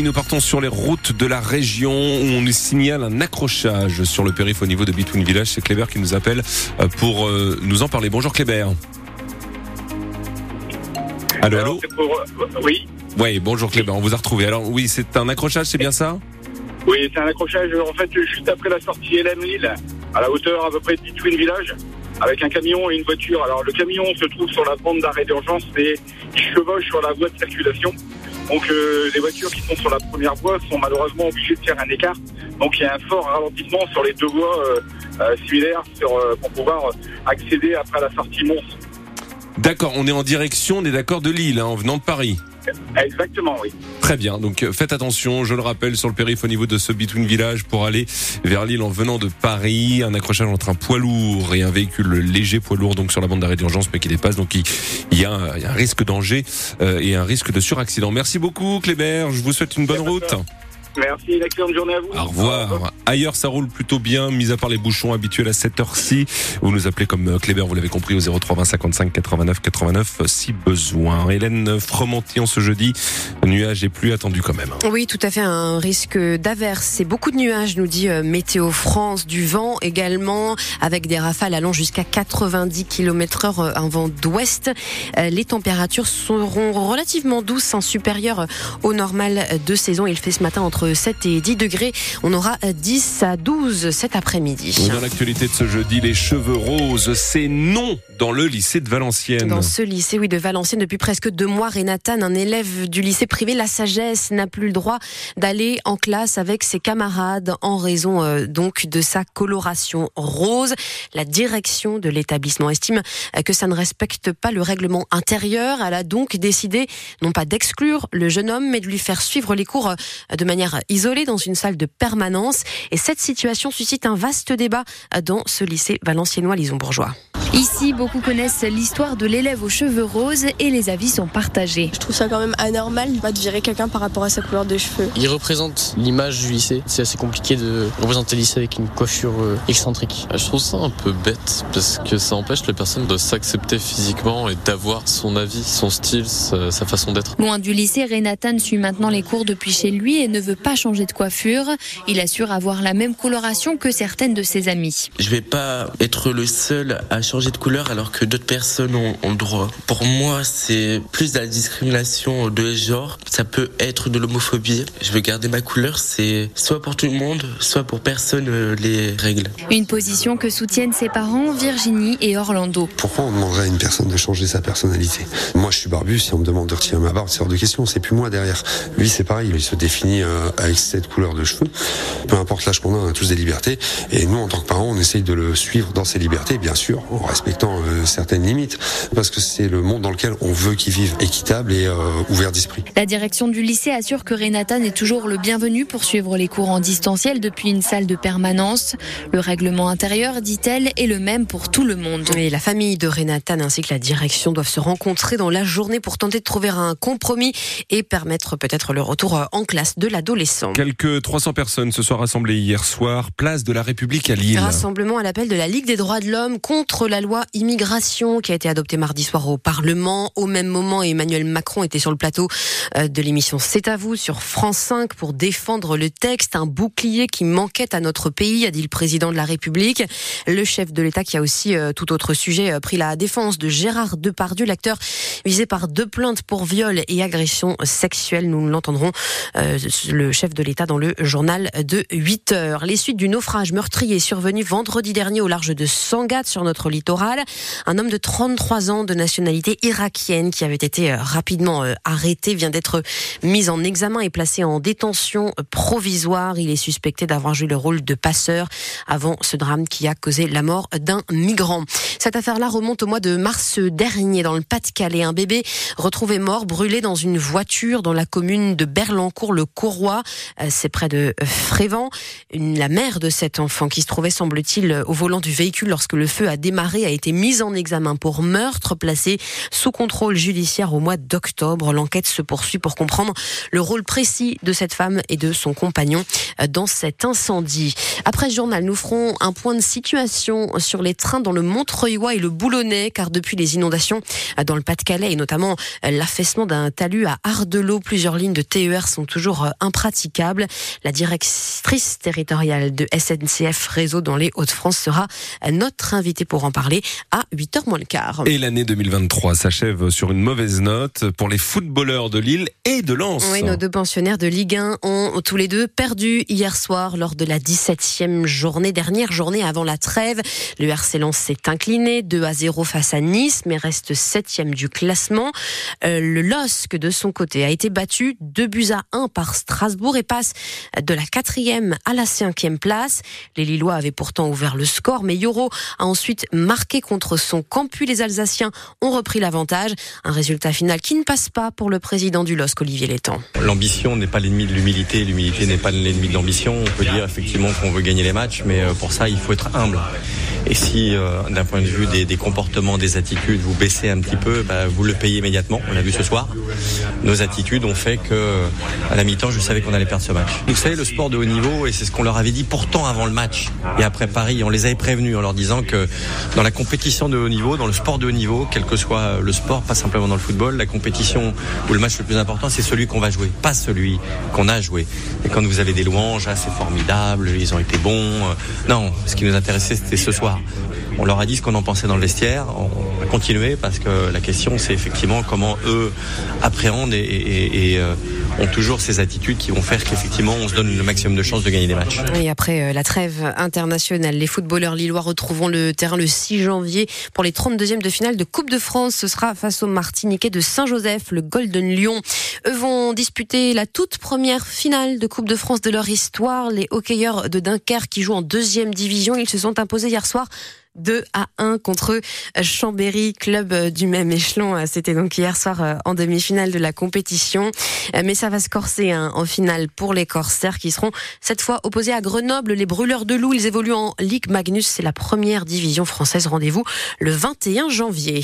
Nous partons sur les routes de la région où on nous signale un accrochage sur le périph' au niveau de Between Village. C'est Kléber qui nous appelle euh, pour euh, nous en parler. Bonjour Kléber. Allô, allô Oui. Oui, bonjour Kléber, on vous a retrouvé. Alors oui, c'est un accrochage, c'est bien ça Oui, c'est un accrochage en fait juste après la sortie LM Lille, à la hauteur à peu près de Between Village, avec un camion et une voiture. Alors le camion se trouve sur la bande d'arrêt d'urgence et il chevauche sur la voie de circulation. Donc euh, les voitures qui sont sur la première voie sont malheureusement obligées de faire un écart. Donc il y a un fort ralentissement sur les deux voies euh, euh, similaires sur, euh, pour pouvoir accéder après la sortie Mons. D'accord, on est en direction, on est d'accord de Lille, hein, en venant de Paris. Exactement, oui. Très bien, donc euh, faites attention, je le rappelle, sur le périph' au niveau de ce Between Village pour aller vers Lille en venant de Paris. Un accrochage entre un poids lourd et un véhicule léger poids lourd donc sur la bande d'arrêt d'urgence mais qui dépasse. Donc il, il, y, a un, il y, a un, risque danger euh, et un risque de suraccident. Merci beaucoup Kléber, je vous souhaite une bonne route. Merci, une excellente journée à vous. Au revoir. Ailleurs, ça roule plutôt bien, mis à part les bouchons habituels à cette heure-ci. Vous nous appelez comme Kléber, vous l'avez compris, au 03 55 89 89 si besoin. Hélène Fromanti en ce jeudi, nuages et pluie attendus quand même. Oui, tout à fait, un risque d'averse et beaucoup de nuages, nous dit euh, Météo France, du vent également, avec des rafales allant jusqu'à 90 km heure, un vent d'ouest. Euh, les températures seront relativement douces, hein, supérieures au normal de saison. Il fait ce matin entre 7 et 10 degrés. On aura 10 à 12 cet après-midi. Dans l'actualité de ce jeudi, les cheveux roses, c'est non dans le lycée de Valenciennes. Dans ce lycée, oui, de Valenciennes, depuis presque deux mois, Renatan, un élève du lycée privé La Sagesse, n'a plus le droit d'aller en classe avec ses camarades en raison euh, donc de sa coloration rose. La direction de l'établissement estime que ça ne respecte pas le règlement intérieur. Elle a donc décidé non pas d'exclure le jeune homme, mais de lui faire suivre les cours de manière isolée dans une salle de permanence. Et cette situation suscite un vaste débat dans ce lycée valenciennois Lison Bourgeois. Ici, beaucoup connaissent l'histoire de l'élève aux cheveux roses et les avis sont partagés. Je trouve ça quand même anormal de virer quelqu'un par rapport à sa couleur de cheveux. Il représente l'image du lycée. C'est assez compliqué de représenter le lycée avec une coiffure excentrique. Je trouve ça un peu bête parce que ça empêche la personne de s'accepter physiquement et d'avoir son avis, son style, sa, sa façon d'être. Loin du lycée, Renatan suit maintenant les cours depuis chez lui et ne veut pas changer de coiffure. Il assure avoir la même coloration que certaines de ses amies. Je vais pas être le seul à changer de couleur alors que d'autres personnes ont, ont, le droit. Pour moi, c'est plus de la discrimination de genre. Ça peut être de l'homophobie. Je veux garder ma couleur, c'est soit pour tout le monde, soit pour personne euh, les règles. Une position que soutiennent ses parents, Virginie et Orlando. Pourquoi on demanderait à une personne de changer sa personnalité? Moi, je suis barbu. Si on me demande de retirer ma barbe, c'est hors de question. C'est plus moi derrière. Lui, c'est pareil. Il se définit euh, avec cette couleur de cheveux. Peu importe l'âge qu'on a, on a tous des libertés. Et nous, en tant que parents, on essaye de le suivre dans ses libertés, bien sûr, respectant euh, certaines limites, parce que c'est le monde dans lequel on veut qu'il vive, équitable et euh, ouvert d'esprit. La direction du lycée assure que Renatan est toujours le bienvenu pour suivre les cours en distanciel depuis une salle de permanence. Le règlement intérieur, dit-elle, est le même pour tout le monde. Et la famille de Renatan ainsi que la direction doivent se rencontrer dans la journée pour tenter de trouver un compromis et permettre peut-être le retour en classe de l'adolescent. Quelques 300 personnes se sont rassemblées hier soir, place de la République à Lille. Rassemblement à l'appel de la Ligue des droits de l'homme contre la loi immigration qui a été adoptée mardi soir au Parlement. Au même moment, Emmanuel Macron était sur le plateau de l'émission C'est à vous sur France 5 pour défendre le texte, un bouclier qui manquait à notre pays, a dit le président de la République. Le chef de l'État qui a aussi, tout autre sujet, pris la défense de Gérard Depardieu, l'acteur visé par deux plaintes pour viol et agression sexuelle. Nous l'entendrons, euh, le chef de l'État dans le journal de 8 heures. Les suites du naufrage meurtrier survenu vendredi dernier au large de Sangatte sur notre littoral. Un homme de 33 ans de nationalité irakienne qui avait été rapidement arrêté vient d'être mis en examen et placé en détention provisoire. Il est suspecté d'avoir joué le rôle de passeur avant ce drame qui a causé la mort d'un migrant. Cette affaire-là remonte au mois de mars dernier dans le Pas-de-Calais. Un bébé retrouvé mort, brûlé dans une voiture dans la commune de Berlancourt-le-Courroy. C'est près de Frévent. La mère de cet enfant qui se trouvait, semble-t-il, au volant du véhicule lorsque le feu a démarré A été mise en examen pour meurtre, placé sous contrôle judiciaire au mois d'octobre. L'enquête se poursuit pour comprendre le rôle précis de cette femme et de son compagnon dans cet incendie. Après ce journal, nous ferons un point de situation sur les trains dans le Montreuilois et le Boulonnais, car depuis les inondations dans le Pas-de-Calais et notamment l'affaissement d'un talus à Ardelot, plusieurs lignes de TER sont toujours impraticables. La directrice territoriale de SNCF Réseau dans les Hauts-de-France sera notre invitée pour en parler à 8h moins le quart. Et l'année 2023 s'achève sur une mauvaise note pour les footballeurs de Lille et de Lens. Oui, nos deux pensionnaires de Ligue 1 ont tous les deux perdu hier soir lors de la 17e journée, dernière journée avant la trêve. Le RC Lens s'est incliné 2 à 0 face à Nice, mais reste 7e du classement. Euh, le LOSC, de son côté, a été battu 2 buts à 1 par Strasbourg et passe de la 4e à la 5e place. Les Lillois avaient pourtant ouvert le score, mais Yoro a ensuite marqué contre son campus. Les Alsaciens ont repris l'avantage. Un résultat final qui ne passe pas pour le président du LOSC, Olivier Létang. L'ambition n'est pas l'ennemi de l'humilité, l'humilité n'est pas l'ennemi de l'ambition. On peut dire effectivement qu'on veut gagner les matchs, mais euh, pour ça, il faut être humble. Et si, euh, d'un point de vue des, comportements, des attitudes, vous baissez un petit peu, bah, vous le payez immédiatement. On l'a vu ce soir. Nos attitudes ont fait que, à la mi-temps, je savais qu'on allait perdre ce match. Vous savez, le sport de haut niveau, et c'est ce qu'on leur avait dit pourtant avant le match et après Paris, on les avait prévenus en leur disant que la compétition de haut niveau, dans le sport de haut niveau, quel que soit le sport, pas simplement dans le football, la compétition ou le match le plus important, c'est celui qu'on va jouer, pas celui qu'on a joué. Et quand vous avez des louanges, ah, c'est formidable, ils ont été bons. Non, ce qui nous intéressait, c'était ce soir. On leur a dit ce qu'on en pensait dans le vestiaire. On va continuer parce que la question, c'est effectivement comment eux appréhendent et euh, ont toujours ces attitudes qui vont faire qu'effectivement, on se donne le maximum de chances de gagner des matchs. Et après euh, la trêve internationale, les footballeurs lillois retrouveront le terrain le 6 janvier pour les 32e de finale de Coupe de France. Ce sera face aux Martiniquais de Saint-Joseph, le Golden Lion. Eux vont disputer la toute première finale de Coupe de France de leur histoire. Les hockeyeurs de Dunkerque qui jouent en deuxième division, ils se sont imposés hier soir 2 à 1 contre Chambéry, club du même échelon. C'était donc hier soir en demi-finale de la compétition. Mais ça va se corser hein, en finale pour les Corsaires qui seront cette fois opposés à Grenoble. Les Brûleurs de Loup, ils évoluent en Ligue Magnus. C'est la première division française. Rendez-vous le 21 janvier.